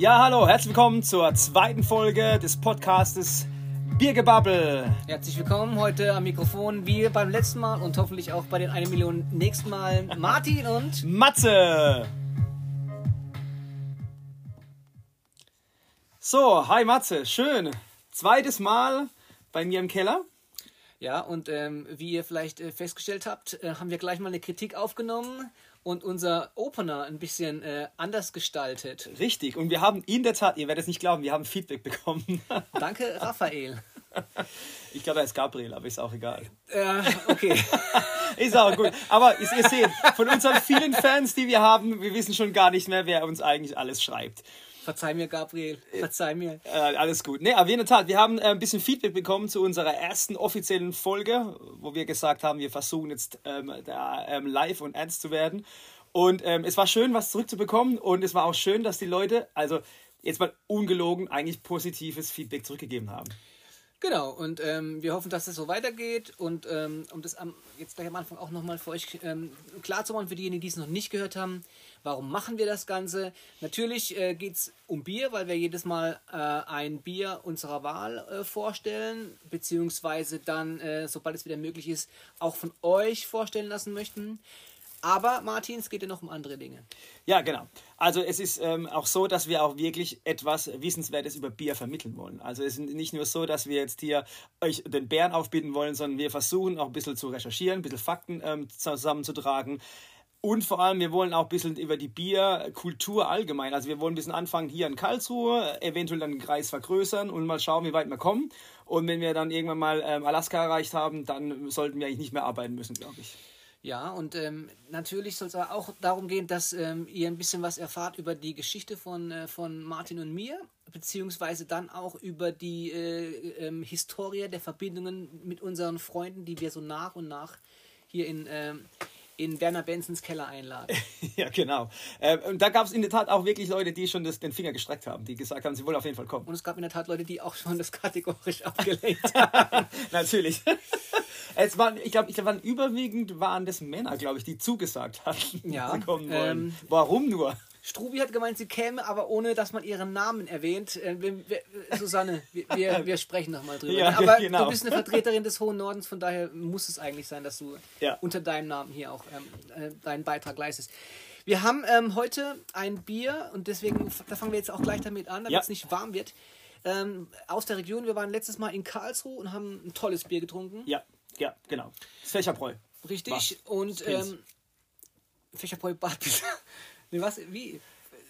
Ja, hallo, herzlich willkommen zur zweiten Folge des Podcastes Biergebabbel. Herzlich willkommen heute am Mikrofon, wie beim letzten Mal und hoffentlich auch bei den 1 Million nächsten Mal Martin und Matze. So, hi Matze, schön. Zweites Mal bei mir im Keller. Ja, und ähm, wie ihr vielleicht äh, festgestellt habt, äh, haben wir gleich mal eine Kritik aufgenommen und unser Opener ein bisschen äh, anders gestaltet. Richtig, und wir haben in der Tat, ihr werdet es nicht glauben, wir haben Feedback bekommen. Danke, Raphael. Ich glaube, er ist Gabriel, aber ist auch egal. Äh, okay. ist auch gut. Aber ihr seht, von unseren vielen Fans, die wir haben, wir wissen schon gar nicht mehr, wer uns eigentlich alles schreibt. Verzeih mir, Gabriel. Verzeih mir. Äh, alles gut. Nee, aber in der Tat, wir haben äh, ein bisschen Feedback bekommen zu unserer ersten offiziellen Folge, wo wir gesagt haben, wir versuchen jetzt ähm, da, ähm, live und ernst zu werden. Und ähm, es war schön, was zurückzubekommen. Und es war auch schön, dass die Leute, also jetzt mal ungelogen, eigentlich positives Feedback zurückgegeben haben. Genau, und ähm, wir hoffen, dass es so weitergeht. Und ähm, um das am, jetzt gleich am Anfang auch nochmal für euch ähm, klar zu machen, für diejenigen, die es noch nicht gehört haben, warum machen wir das Ganze? Natürlich äh, geht es um Bier, weil wir jedes Mal äh, ein Bier unserer Wahl äh, vorstellen, beziehungsweise dann, äh, sobald es wieder möglich ist, auch von euch vorstellen lassen möchten. Aber Martin, es geht ja noch um andere Dinge. Ja, genau. Also es ist ähm, auch so, dass wir auch wirklich etwas Wissenswertes über Bier vermitteln wollen. Also es ist nicht nur so, dass wir jetzt hier euch den Bären aufbieten wollen, sondern wir versuchen auch ein bisschen zu recherchieren, ein bisschen Fakten ähm, zusammenzutragen. Und vor allem, wir wollen auch ein bisschen über die Bierkultur allgemein. Also wir wollen ein bisschen anfangen hier in Karlsruhe, eventuell dann den Kreis vergrößern und mal schauen, wie weit wir kommen. Und wenn wir dann irgendwann mal ähm, Alaska erreicht haben, dann sollten wir eigentlich nicht mehr arbeiten müssen, glaube ich. Ja, und ähm, natürlich soll es auch darum gehen, dass ähm, ihr ein bisschen was erfahrt über die Geschichte von, äh, von Martin und mir, beziehungsweise dann auch über die äh, ähm, Historie der Verbindungen mit unseren Freunden, die wir so nach und nach hier in, ähm, in Werner Benzens Keller einladen. ja, genau. Äh, und da gab es in der Tat auch wirklich Leute, die schon das, den Finger gestreckt haben, die gesagt haben, sie wollen auf jeden Fall kommen. Und es gab in der Tat Leute, die auch schon das kategorisch abgelehnt haben. Natürlich. Es waren, ich glaube, ich glaub, waren überwiegend waren das Männer, glaube ich, die zugesagt hatten, ja, kommen wollen. Ähm, Warum nur? Strubi hat gemeint, sie käme, aber ohne, dass man ihren Namen erwähnt. Äh, wir, wir, Susanne, wir, wir sprechen nochmal drüber. Ja, aber genau. du bist eine Vertreterin des Hohen Nordens, von daher muss es eigentlich sein, dass du ja. unter deinem Namen hier auch ähm, äh, deinen Beitrag leistest. Wir haben ähm, heute ein Bier und deswegen, da fangen wir jetzt auch gleich damit an, damit ja. es nicht warm wird. Ähm, aus der Region, wir waren letztes Mal in Karlsruhe und haben ein tolles Bier getrunken. Ja. Ja, genau. Fächerbräu. Richtig. Was? Und ähm, Fächerbräu Badpilz. nee, was? Wie?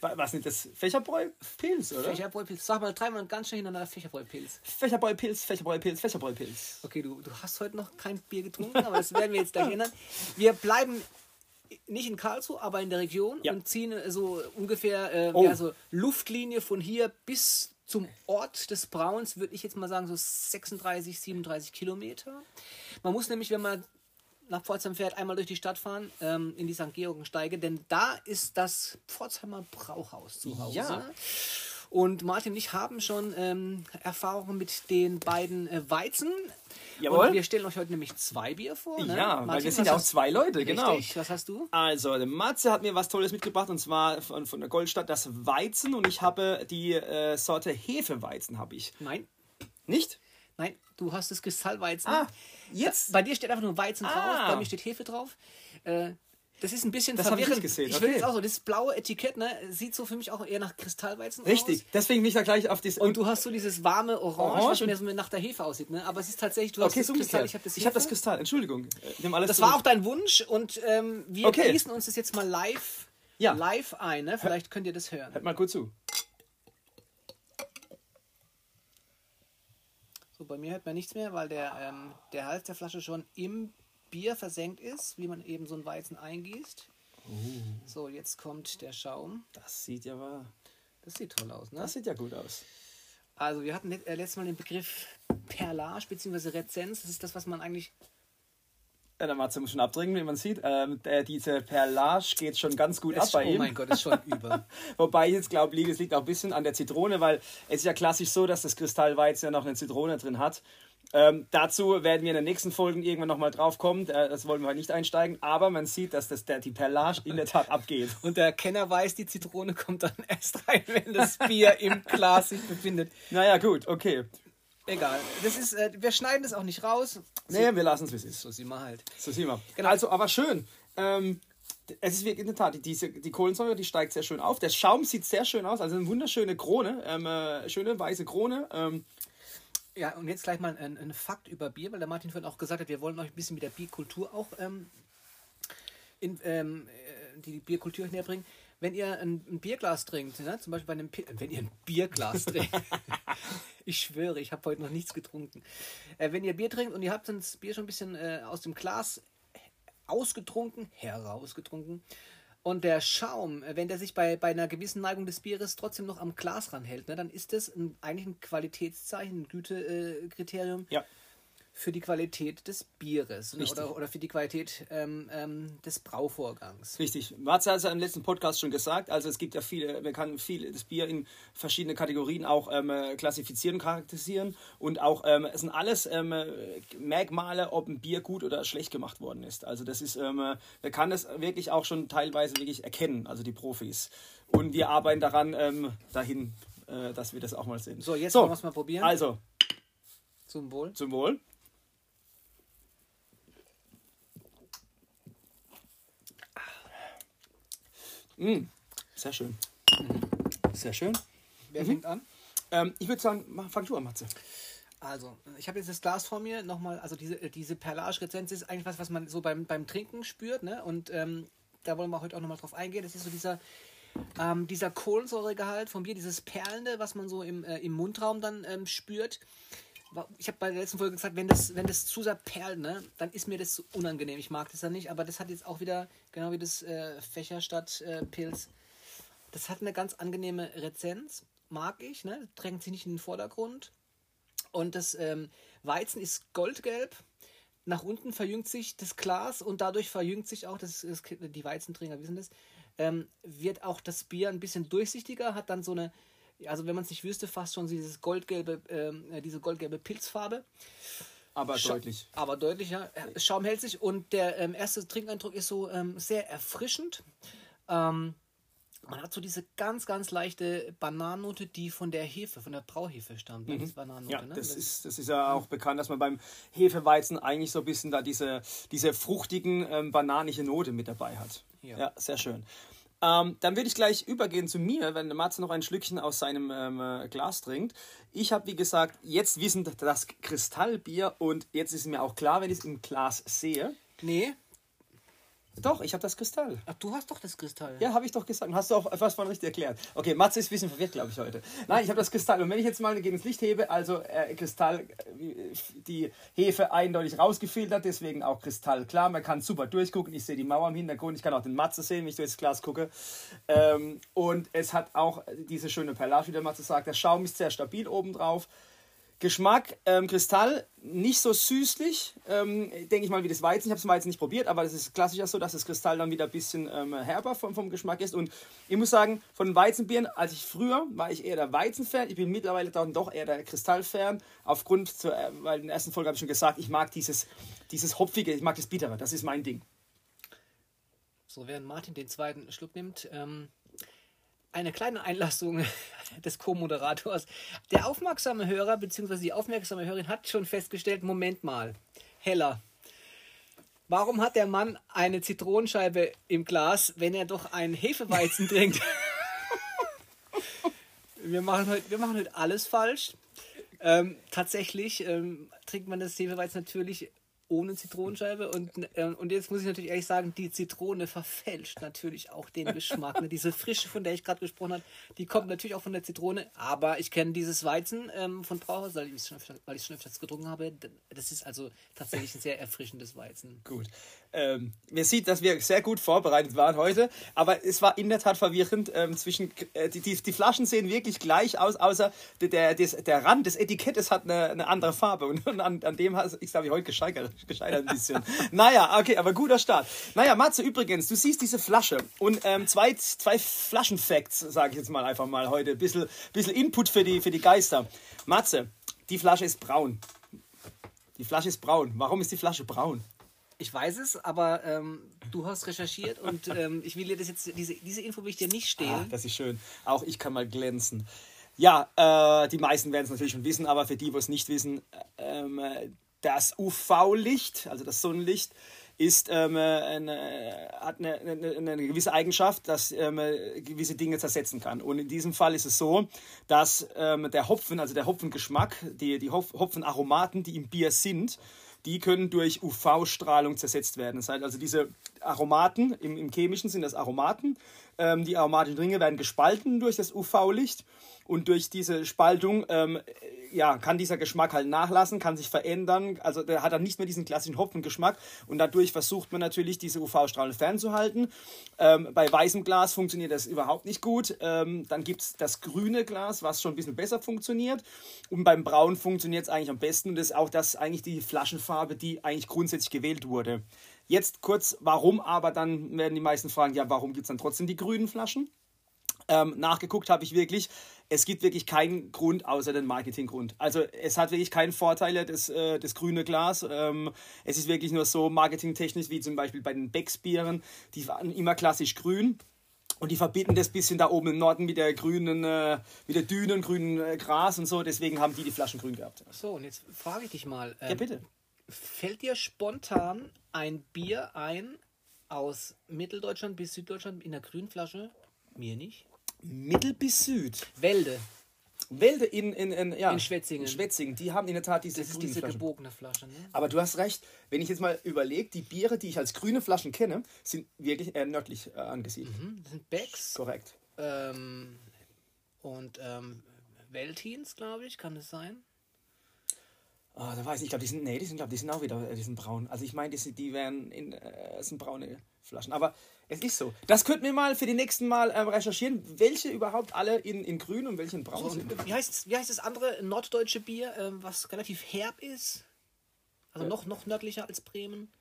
Was nicht das Fächerbräu Pilz, oder? Fächerbräu Pilz. Sag mal dreimal ganz schnell hintereinander Fächerbräu Pilz. Fächerbräu Pilz, Fächerbräu Pilz, Fächerbräu Pilz. Okay, du, du hast heute noch kein Bier getrunken, aber das werden wir jetzt gleich ändern. Wir bleiben nicht in Karlsruhe, aber in der Region ja. und ziehen so ungefähr äh, oh. ja, so Luftlinie von hier bis zum Ort des Brauens würde ich jetzt mal sagen so 36, 37 Kilometer. Man muss nämlich, wenn man nach Pforzheim fährt, einmal durch die Stadt fahren, ähm, in die St. Georgensteige, denn da ist das Pforzheimer Brauhaus zu Hause. Ja. Und Martin und ich haben schon ähm, Erfahrungen mit den beiden äh, Weizen. Jawohl. Und wir stellen euch heute nämlich zwei Bier vor. Ne? Ja, Martin, weil wir sind ja auch zwei Leute, genau. Richtig. Was hast du? Also, Matze hat mir was Tolles mitgebracht und zwar von, von der Goldstadt das Weizen und ich habe die äh, Sorte Hefeweizen habe ich. Nein. Nicht? Nein, du hast das Kristallweizen. Ah, jetzt? Bei dir steht einfach nur Weizen ah. drauf, bei mir steht Hefe drauf. Äh, das ist ein bisschen das verwirrend. Ich, gesehen. ich will jetzt auch so, das blaue Etikett, ne, sieht so für mich auch eher nach Kristallweizen Richtig, aus. deswegen bin ich da gleich auf das. Und du hast so dieses warme Orange, Orange was so nach der Hefe aussieht, ne? Aber es ist tatsächlich, du okay, hast das Kristall, ich habe das, hab das Kristall, Entschuldigung. das zurück. war auch dein Wunsch und ähm, wir okay. gießen uns das jetzt mal live, ja. live ein, ne? Vielleicht könnt ihr das hören. Hört mal kurz zu. Bei mir hört man nichts mehr, weil der, ähm, der Hals der Flasche schon im Bier versenkt ist, wie man eben so ein Weizen eingießt. Uh. So, jetzt kommt der Schaum. Das sieht ja aber. Das sieht toll aus, ne? Das sieht ja gut aus. Also, wir hatten äh, letztes Mal den Begriff Perlage bzw. Rezenz. Das ist das, was man eigentlich. Ja, der Matze muss schon abdringen, wie man sieht. Ähm, der, diese Perlage geht schon ganz gut es, ab bei oh ihm. Oh mein Gott, ist schon über. Wobei ich jetzt glaube, es liegt auch ein bisschen an der Zitrone, weil es ist ja klassisch so, dass das Kristallweizen ja noch eine Zitrone drin hat. Ähm, dazu werden wir in den nächsten Folgen irgendwann nochmal drauf kommen. Äh, das wollen wir nicht einsteigen. Aber man sieht, dass das, der, die Perlage in der Tat abgeht. Und der Kenner weiß, die Zitrone kommt dann erst rein, wenn das Bier im Glas sich befindet. Naja, gut, okay. Egal. Das ist, äh, wir schneiden das auch nicht raus. So, Nee, wir lassen es, wie es ist. so sieht man halt. So sehen wir. Genau. Also, aber schön. Ähm, es ist wirklich in der Tat, die- diese, die Kohlensäure, die steigt sehr schön auf. Der Schaum sieht sehr schön aus. Also eine wunderschöne Krone. Ähm, äh, schöne weiße Krone. Ähm, Ja, und jetzt gleich mal ein, ein Fakt über Bier, weil der Martin vorhin auch gesagt hat, wir wollen euch ein bisschen mit der Bierkultur auch ähm, in, ähm, äh, die Bierkultur näher bringen. Wenn ihr ein, ein Bierglas trinkt, ne, zum Beispiel bei einem Pi- wenn ihr ein Bierglas trinkt, ich schwöre, ich habe heute noch nichts getrunken. Äh, wenn ihr Bier trinkt und ihr habt das Bier schon ein bisschen äh, aus dem Glas ausgetrunken, herausgetrunken. Und der Schaum, äh, wenn der sich bei, bei einer gewissen Neigung des Bieres trotzdem noch am Glas ranhält, ne, dann ist das ein, eigentlich ein Qualitätszeichen, ein Gütekriterium äh, ja. Für die Qualität des Bieres ne, oder, oder für die Qualität ähm, ähm, des Brauvorgangs. Richtig. Matze hat es ja im letzten Podcast schon gesagt. Also es gibt ja viele, man kann viel das Bier in verschiedene Kategorien auch ähm, äh, klassifizieren charakterisieren. Und auch, ähm, es sind alles ähm, äh, Merkmale, ob ein Bier gut oder schlecht gemacht worden ist. Also das ist, ähm, äh, man kann das wirklich auch schon teilweise wirklich erkennen, also die Profis. Und wir arbeiten daran, dahin, äh, dass wir das auch mal sehen. So, jetzt wollen wir es mal probieren. Also, Zum Wohl. zum Wohl. Mm, sehr schön. Sehr schön. Wer fängt an? Ähm, ich würde sagen, mach- fang du an, Matze. Also, ich habe jetzt das Glas vor mir. Nochmal, also diese, äh, diese Perlage-Rezenz ist eigentlich was, was man so beim, beim Trinken spürt. Ne? Und ähm, da wollen wir heute auch nochmal drauf eingehen. Das ist so dieser, ähm, dieser Kohlensäuregehalt vom Bier, dieses Perlende, was man so im, äh, im Mundraum dann ähm, spürt. Ich habe bei der letzten Folge gesagt, wenn das, wenn das zu sehr perlt, ne, dann ist mir das so unangenehm. Ich mag das ja nicht, aber das hat jetzt auch wieder, genau wie das äh, Fächerstadt äh, das hat eine ganz angenehme Rezenz. Mag ich, ne? Drängt sich nicht in den Vordergrund. Und das ähm, Weizen ist goldgelb. Nach unten verjüngt sich das Glas und dadurch verjüngt sich auch, das, das die Weizentrinker wissen das, ähm, wird auch das Bier ein bisschen durchsichtiger, hat dann so eine, also wenn man es nicht wüsste, fast schon dieses goldgelbe, ähm, äh, diese goldgelbe Pilzfarbe. Aber Scha- deutlich. Aber deutlich, ja. Äh, Schaum hält sich und der ähm, erste Trinkeindruck ist so ähm, sehr erfrischend. Ähm, man hat so diese ganz, ganz leichte Bananennote, die von der Hefe, von der Brauhefe stammt. Bananennote, Ja, ne? das ist, das ist ja auch bekannt, dass man beim Hefeweizen eigentlich so ein bisschen da diese, diese fruchtigen, ähm, bananige Note mit dabei hat. Ja. Ja, sehr schön. Ähm, dann würde ich gleich übergehen zu mir, wenn der Matze noch ein Schlückchen aus seinem ähm, äh, Glas trinkt. Ich habe, wie gesagt, jetzt wissend das Kristallbier und jetzt ist mir auch klar, wenn ich es im Glas sehe. Nee, Doch, ich habe das Kristall. ach, du hast doch das Kristall. Ja, habe ich doch gesagt. Hast du auch was von richtig erklärt. Okay, Matze ist ein bisschen verwirrt, glaube ich, heute. Nein, ich habe das Kristall. Und wenn ich jetzt mal gegen das Licht hebe, also äh, Kristall, äh, die Hefe eindeutig rausgefiltert, deswegen auch Kristall. Klar, man kann super durchgucken. Ich sehe die Mauer im Hintergrund. Ich kann auch den Matze sehen, wenn ich durch das Glas gucke. Ähm, und es hat auch diese schöne Perlage, wie der Matze sagt. Der Schaum ist sehr stabil obendrauf. Geschmack, ähm, Kristall, nicht so süßlich, ähm, denke ich mal, wie das Weizen. Ich habe das Weizen nicht probiert, aber das ist klassisch ja so, dass das Kristall dann wieder ein bisschen ähm, herber vom, vom Geschmack ist. Und ich muss sagen, von den Weizenbieren, als ich früher, war ich eher der Weizenfan. Ich bin mittlerweile dann doch eher der Kristallfan. Aufgrund, zur, äh, weil in der ersten Folge habe ich schon gesagt, ich mag dieses, dieses Hopfige, ich mag das Bittere. Das ist mein Ding. So, während Martin den zweiten Schluck nimmt, ähm, eine kleine Einlassung des Co-Moderators. Der aufmerksame Hörer bzw. die aufmerksame Hörerin hat schon festgestellt, Moment mal, heller. Warum hat der Mann eine Zitronenscheibe im Glas, wenn er doch einen Hefeweizen trinkt? wir, machen heute, wir machen heute alles falsch. Ähm, tatsächlich ähm, trinkt man das Hefeweizen natürlich ohne Zitronenscheibe und, ähm, und jetzt muss ich natürlich ehrlich sagen, die Zitrone verfälscht natürlich auch den Geschmack. Ne? Diese Frische, von der ich gerade gesprochen habe, die kommt natürlich auch von der Zitrone, aber ich kenne dieses Weizen ähm, von Brauhaus, weil ich es schon, schon öfters getrunken habe. Das ist also tatsächlich ein sehr erfrischendes Weizen. Gut. Ähm, man sieht, dass wir sehr gut vorbereitet waren heute, aber es war in der Tat verwirrend ähm, zwischen, äh, die, die, die Flaschen sehen wirklich gleich aus, außer der, der, der Rand des Etikettes hat eine, eine andere Farbe und an, an dem hat ich glaube ich heute gescheitert, gescheitert ein bisschen. naja, okay, aber guter Start. Naja, Matze, übrigens, du siehst diese Flasche und ähm, zwei, zwei Flaschenfacts, sage ich jetzt mal einfach mal heute, ein bisschen, bisschen Input für die, für die Geister. Matze, die Flasche ist braun. Die Flasche ist braun. Warum ist die Flasche braun? Ich weiß es, aber ähm, du hast recherchiert und ähm, ich will dir das jetzt, diese, diese Info will ich dir nicht stehlen. Ah, das ist schön. Auch ich kann mal glänzen. Ja, äh, die meisten werden es natürlich schon wissen, aber für die, die es nicht wissen, ähm, das UV-Licht, also das Sonnenlicht, ist, ähm, eine, hat eine, eine, eine, gewisse Eigenschaft, dass ähm, gewisse Dinge zersetzen kann. Und in diesem Fall ist es so, dass ähm, der Hopfen, also der Hopfengeschmack, die, die Hopfenaromaten, die im Bier sind, die können durch UV-Strahlung zersetzt werden. Das heißt also, diese Aromaten, im, im Chemischen sind das Aromaten, ähm, die aromatischen Ringe werden gespalten durch das UV-Licht und durch diese Spaltung ähm, ja, kann dieser Geschmack halt nachlassen, kann sich verändern. Also der hat dann nicht mehr diesen klassischen Hopfengeschmack und dadurch versucht man natürlich diese UV-Strahlen fernzuhalten. Ähm, bei weißem Glas funktioniert das überhaupt nicht gut. Ähm, dann gibt es das grüne Glas, was schon ein bisschen besser funktioniert. Und beim Braun funktioniert es eigentlich am besten und das ist auch das eigentlich die Flaschenfarbe, die eigentlich grundsätzlich gewählt wurde. Jetzt kurz, warum aber dann werden die meisten fragen, ja, warum gibt es dann trotzdem die grünen Flaschen? Ähm, nachgeguckt habe ich wirklich, es gibt wirklich keinen Grund außer den Marketinggrund. Also es hat wirklich keinen Vorteil, das, äh, das grüne Glas. Ähm, es ist wirklich nur so marketingtechnisch, wie zum Beispiel bei den Becksbieren, die waren immer klassisch grün. Und die verbinden das bisschen da oben im Norden mit der grünen, äh, mit der dünnen grünen äh, Gras und so. Deswegen haben die die Flaschen grün gehabt. So, und jetzt frage ich dich mal. Ähm, ja, bitte. Fällt dir spontan ein Bier ein aus Mitteldeutschland bis Süddeutschland in der grünen Flasche? Mir nicht. Mittel bis Süd. Wälde. Wälde in, in, in, ja, in Schwetzingen. In Schwetzingen, die haben in der Tat diese Das ist diese gebogene Flasche. Ne? Aber du hast recht, wenn ich jetzt mal überlege, die Biere, die ich als grüne Flaschen kenne, sind wirklich eher nördlich äh, angesiedelt. Mhm, das sind Becks. Korrekt. Ähm, und ähm, Veltins, glaube ich, kann es sein? Oh, da weiß ich, ich glaube, die sind, nee, die sind, glaube die sind auch wieder, äh, die sind braun. Also ich meine, die, die wären in, äh, sind braune Flaschen. Aber es ist so. Das könnten wir mal für die nächsten Mal äh, recherchieren, welche überhaupt alle in, in grün und welche in braun so, sind. Wie heißt, wie heißt das andere norddeutsche Bier, äh, was relativ herb ist? Also ja. noch, noch nördlicher als Bremen.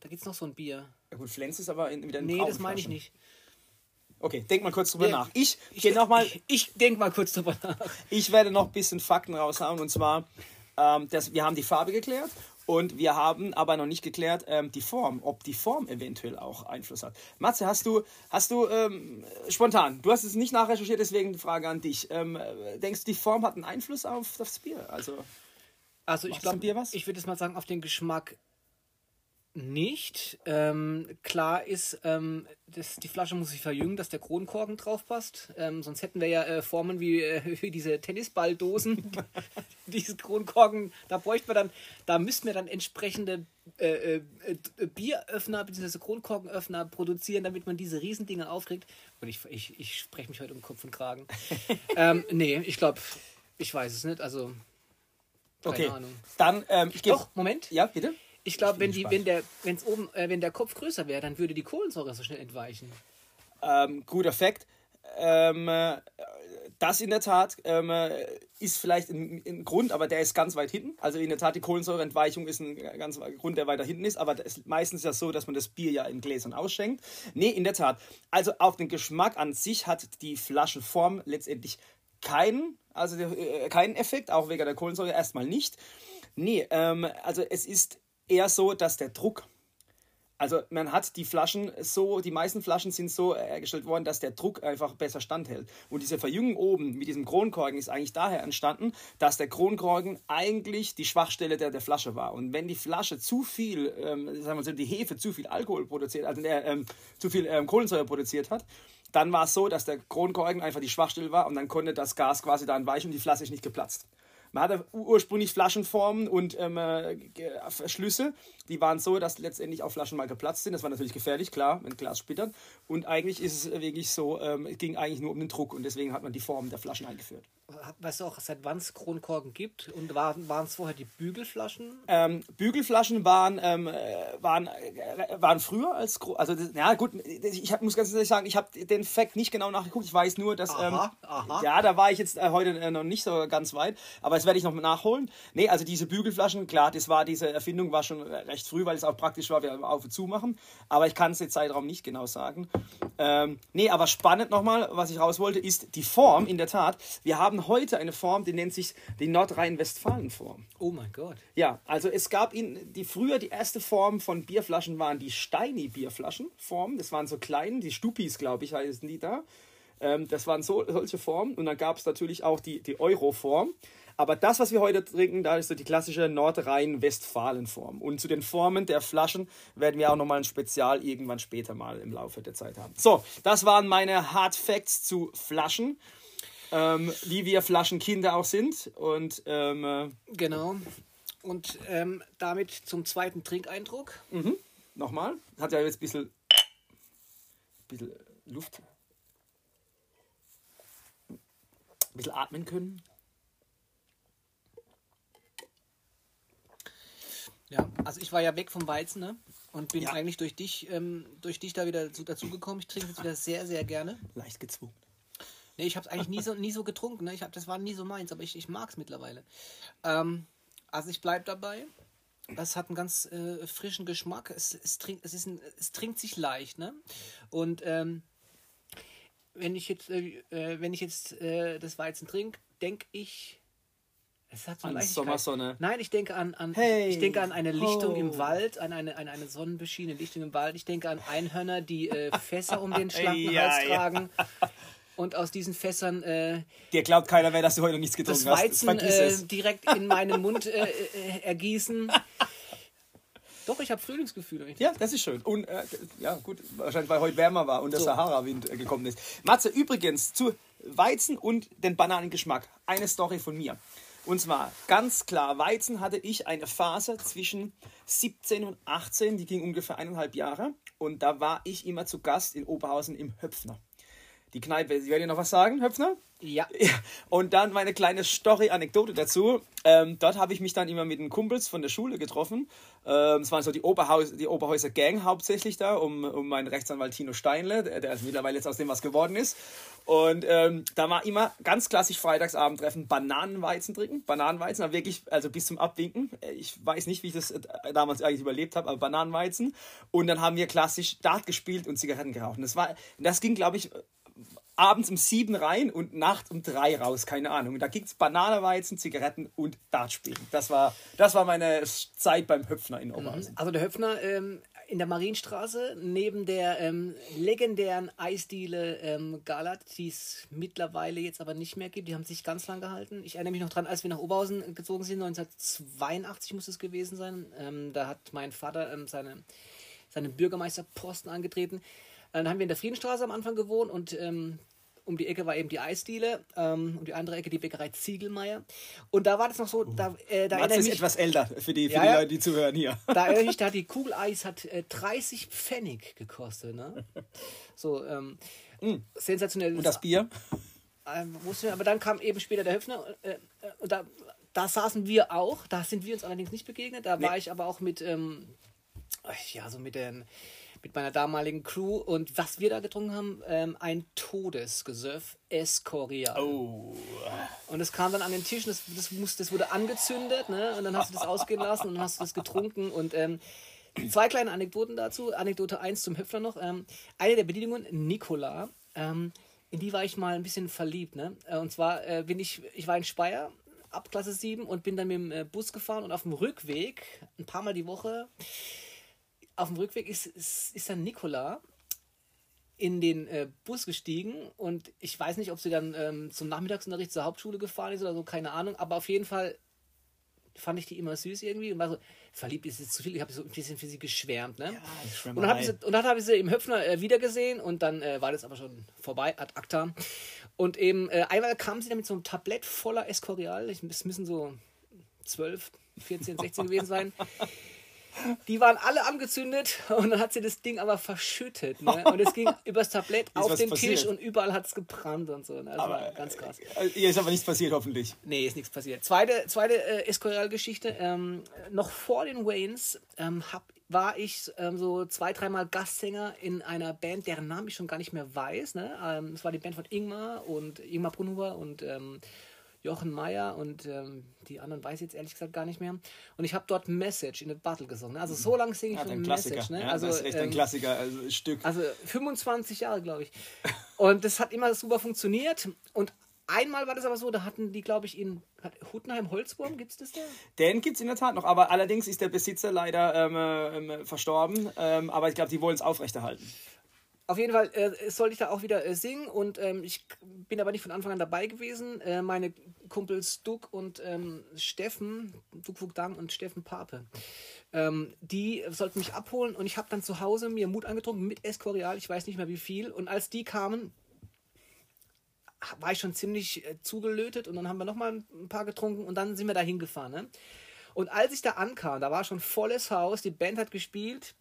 Da gibt es noch so ein Bier. Ja gut, Flens ist aber in, wieder in Nee, das meine ich nicht. Okay, denk mal kurz drüber ja, nach. Ich, ich, noch mal, ich, ich denk mal kurz drüber nach. Ich werde noch ein bisschen Fakten raushauen und zwar, ähm, das, wir haben die Farbe geklärt und wir haben aber noch nicht geklärt, ähm, die Form, ob die Form eventuell auch Einfluss hat. Matze, hast du, hast du ähm, spontan, du hast es nicht nachrecherchiert, deswegen die Frage an dich. Ähm, denkst du, die Form hat einen Einfluss auf das Bier? Also, also ich glaube, ich würde es mal sagen, auf den Geschmack nicht. Ähm, klar ist, ähm, das, die Flasche muss sich verjüngen, dass der Kronkorken drauf passt. Ähm, sonst hätten wir ja äh, Formen wie, äh, wie diese Tennisballdosen. diese Kronkorken, da bräuchten wir dann, da müssten wir dann entsprechende äh, äh, äh Bieröffner bzw. Kronkorkenöffner produzieren, damit man diese Riesendinger aufkriegt. Und ich, ich, ich spreche mich heute um Kopf und Kragen. ähm, nee, ich glaube, ich weiß es nicht. Also, keine okay. Ahnung. Dann, ähm, ich Doch, Moment. Ja, bitte. Ich glaube, wenn, wenn, der, oben, äh, wenn der Kopf größer wäre, dann würde die Kohlensäure so schnell entweichen. Ähm, guter Fakt. Ähm, das in der Tat ähm, ist vielleicht ein, ein, Grund, aber der ist ganz weit hinten. Also in der Tat, die Kohlensäureentweichung ist ein ganz Grund, der weiter hinten ist. Aber es ist meistens ja so, dass man das Bier ja in Gläsern ausschenkt. Nee, in der Tat. Also auf den Geschmack an sich hat die Flaschenform letztendlich keinen, also äh, keinen Effekt, auch wegen der Kohlensäure erstmal nicht. Nee, ähm, also es ist eher so, dass der Druck, also man hat die Flaschen so, die meisten Flaschen sind so hergestellt worden, dass der Druck einfach besser standhält. Und diese Verjüngung oben mit diesem Kronkorken ist eigentlich daher entstanden, dass der Kronkorken eigentlich die Schwachstelle der, der Flasche war. Und wenn die Flasche zu viel, ähm, sagen wir so, die Hefe zu viel Alkohol produziert, also äh, ähm, zu viel ähm, Kohlensäure produziert hat, dann war es so, dass der Kronkorken einfach die Schwachstelle war und dann konnte das Gas quasi da entweichen und die Flasche ist nicht geplatzt. Man hatte ursprünglich Flaschenformen und ähm, äh, Verschlüsse, die waren so, dass letztendlich auch Flaschen mal geplatzt sind. Das war natürlich gefährlich, klar, wenn Glas splittert. Und eigentlich ist es wirklich so, ähm, es ging eigentlich nur um den Druck und deswegen hat man die Form der Flaschen eingeführt. Weißt du auch, seit wann es Kronkorken gibt? Und waren, waren es vorher die Bügelflaschen? Ähm, Bügelflaschen waren, ähm, waren, äh, waren früher als, also ja gut, ich hab, muss ganz ehrlich sagen, ich habe den Fakt nicht genau nachgeguckt. Ich weiß nur, dass, aha, ähm, aha. ja, da war ich jetzt äh, heute äh, noch nicht so ganz weit, aber das werde ich noch nachholen. Nee, also diese Bügelflaschen, klar, das war, diese Erfindung war schon recht früh, weil es auch praktisch war, wir auf und zu machen. Aber ich kann es den Zeitraum nicht genau sagen. Ähm, nee, aber spannend nochmal, was ich raus wollte, ist die Form, in der Tat. Wir haben heute eine Form, die nennt sich die Nordrhein-Westfalen-Form. Oh mein Gott. Ja, also es gab in die früher die erste Form von Bierflaschen waren die Steini-Bierflaschen-Form. Das waren so kleine, die Stupis, glaube ich, heißen die da. Ähm, das waren so, solche Formen. Und dann gab es natürlich auch die, die Euro-Form. Aber das, was wir heute trinken, da ist so die klassische Nordrhein-Westfalen-Form. Und zu den Formen der Flaschen werden wir auch nochmal ein Spezial irgendwann später mal im Laufe der Zeit haben. So, das waren meine Hard Facts zu Flaschen. Ähm, wie wir Flaschenkinder auch sind. Und ähm, äh, genau. Und ähm, damit zum zweiten Trinkeindruck. Mhm. Nochmal. Hat ja jetzt ein bisschen, bisschen Luft. Ein bisschen atmen können. Ja, also ich war ja weg vom Weizen ne? und bin ja. eigentlich durch dich, ähm, durch dich da wieder so dazugekommen. Ich trinke jetzt wieder sehr, sehr gerne. Leicht gezwungen. Nee, ich habe es eigentlich nie so, nie so getrunken. Ne? Ich hab, das war nie so meins, aber ich, ich mag es mittlerweile. Ähm, also ich bleibe dabei. Es hat einen ganz äh, frischen Geschmack. Es, es, trinkt, es, ist ein, es trinkt sich leicht. Ne? Und ähm, wenn ich jetzt, äh, äh wenn ich jetzt äh, das Weizen trinke, denke ich es hat so an Sommersonne. Nein, ich denke an, an hey, ich denke an eine Lichtung ho. im Wald, an eine, an eine sonnenbeschienene Lichtung im Wald. Ich denke an Einhörner, die äh, Fässer um den schlanken ja, Hals ja. tragen. Und aus diesen Fässern. Äh, Dir glaubt keiner mehr, dass du heute nichts getrunken das Weizen, hast. Äh, direkt in meinen Mund äh, äh, ergießen. Doch, ich habe Frühlingsgefühle. Ja, das ist schön. Und äh, ja, gut, wahrscheinlich weil heute wärmer war und der so. Sahara-Wind äh, gekommen ist. Matze, übrigens zu Weizen und den Bananengeschmack. Eine Story von mir. Und zwar ganz klar, Weizen hatte ich eine Phase zwischen 17 und 18, die ging ungefähr eineinhalb Jahre. Und da war ich immer zu Gast in Oberhausen im Höpfner. Die Kneipe, Sie werden noch was sagen, Höpfner? Ja. Und dann meine kleine Story-Anekdote dazu. Ähm, dort habe ich mich dann immer mit den Kumpels von der Schule getroffen. Ähm, es waren so die, Oberhaus, die Oberhäuser Gang hauptsächlich da, um, um meinen Rechtsanwalt Tino Steinle, der, der also mittlerweile jetzt aus dem was geworden ist. Und ähm, da war immer ganz klassisch Freitagsabendtreffen Bananenweizen trinken. Bananenweizen, aber wirklich, also bis zum Abwinken. Ich weiß nicht, wie ich das äh, damals eigentlich überlebt habe, aber Bananenweizen. Und dann haben wir klassisch Dart gespielt und Zigaretten geraucht. Und das, war, das ging, glaube ich, abends um sieben rein und nachts um drei raus, keine Ahnung. Da ging es Bananenweizen, Zigaretten und Dartspielen. Das war, das war meine Zeit beim Höpfner in Oberhausen. Also der Höpfner ähm, in der Marienstraße, neben der ähm, legendären Eisdiele ähm, Galat, die es mittlerweile jetzt aber nicht mehr gibt. Die haben sich ganz lang gehalten. Ich erinnere mich noch dran, als wir nach Oberhausen gezogen sind, 1982 muss es gewesen sein. Ähm, da hat mein Vater ähm, seine, seinen Bürgermeisterposten angetreten. Dann haben wir in der Friedenstraße am Anfang gewohnt und ähm, um die Ecke war eben die Eisdiele, ähm, um die andere Ecke die Bäckerei Ziegelmeier. Und da war das noch so, da, äh, da Mats ist mich, etwas älter für die, für ja, die Leute, die zuhören hier. Da erinnere ich, da hat die Kugel Eis hat äh, 30 Pfennig gekostet. Ne? So, ähm, mm. sensationell. Und das Bier? Ähm, musste, aber dann kam eben später der Höfner äh, äh, und da, da saßen wir auch, da sind wir uns allerdings nicht begegnet, da nee. war ich aber auch mit, ähm, ja, so mit den mit meiner damaligen Crew. Und was wir da getrunken haben, ähm, ein Todesgesöff Escorial. Oh. Und es kam dann an den Tisch das, das, muss, das wurde angezündet, ne? Und dann hast du das ausgehen lassen und dann hast du das getrunken. Und ähm, zwei kleine Anekdoten dazu. Anekdote 1 zum Höpfner noch. Ähm, eine der Bedienungen, Nicola, ähm, in die war ich mal ein bisschen verliebt. Ne? Äh, und zwar äh, bin ich, ich war in Speyer ab Klasse 7 und bin dann mit dem äh, Bus gefahren und auf dem Rückweg, ein paar Mal die Woche, auf dem Rückweg ist, ist, ist dann Nicola in den äh, Bus gestiegen und ich weiß nicht, ob sie dann ähm, zum Nachmittagsunterricht zur Hauptschule gefahren ist oder so, keine Ahnung, aber auf jeden Fall fand ich die immer süß irgendwie und war so, verliebt ist jetzt zu viel, ich habe so ein bisschen für sie geschwärmt, ne? Ja, und, dann habe ich, sie, und dann habe ich sie im Höpfner äh, wiedergesehen und dann äh, war das aber schon vorbei, ad acta. Und eben, äh, einmal kam sie dann mit so einem Tablett voller Escorial, es müssen so 12, 14, 16 gewesen sein. Die waren alle angezündet und dann hat sie das Ding aber verschüttet. Ne? Und es ging übers Tablett auf den passiert? Tisch und überall hat es gebrannt und so. Ne? Das aber, war ganz krass. Äh, hier ist aber nichts passiert, hoffentlich. Nee, ist nichts passiert. Zweite, zweite äh, Escorial-Geschichte. Ähm, noch vor den Waynes ähm, hab, war ich ähm, so zwei, dreimal Gastsänger in einer Band, deren Namen ich schon gar nicht mehr weiß. Ne? Ähm, das war die Band von Ingmar und Ingmar Brunhuber und ähm, Jochen Meyer und ähm, die anderen weiß ich jetzt ehrlich gesagt gar nicht mehr. Und ich habe dort Message in the Battle gesungen. Also so lange singe ich ja, schon Message. Ne? Ja, also, das ist echt ein ähm, Klassiker, also Stück. Also 25 Jahre, glaube ich. Und das hat immer super funktioniert. Und Einmal war das aber so, da hatten die, glaube ich, in Huttenheim Holzwurm, gibt es das da? Den gibt es in der Tat noch, aber allerdings ist der Besitzer leider ähm, ähm, verstorben. Ähm, aber ich glaube, die wollen es aufrechterhalten. Auf jeden Fall äh, sollte ich da auch wieder äh, singen und ähm, ich bin aber nicht von Anfang an dabei gewesen. Äh, meine Kumpels Duck und ähm, Steffen, Duck Vugdang und Steffen Pape, ähm, die sollten mich abholen und ich habe dann zu Hause mir Mut angetrunken mit Escorial, ich weiß nicht mehr wie viel. Und als die kamen, war ich schon ziemlich äh, zugelötet und dann haben wir nochmal ein paar getrunken und dann sind wir da hingefahren. Ne? Und als ich da ankam, da war schon volles Haus, die Band hat gespielt,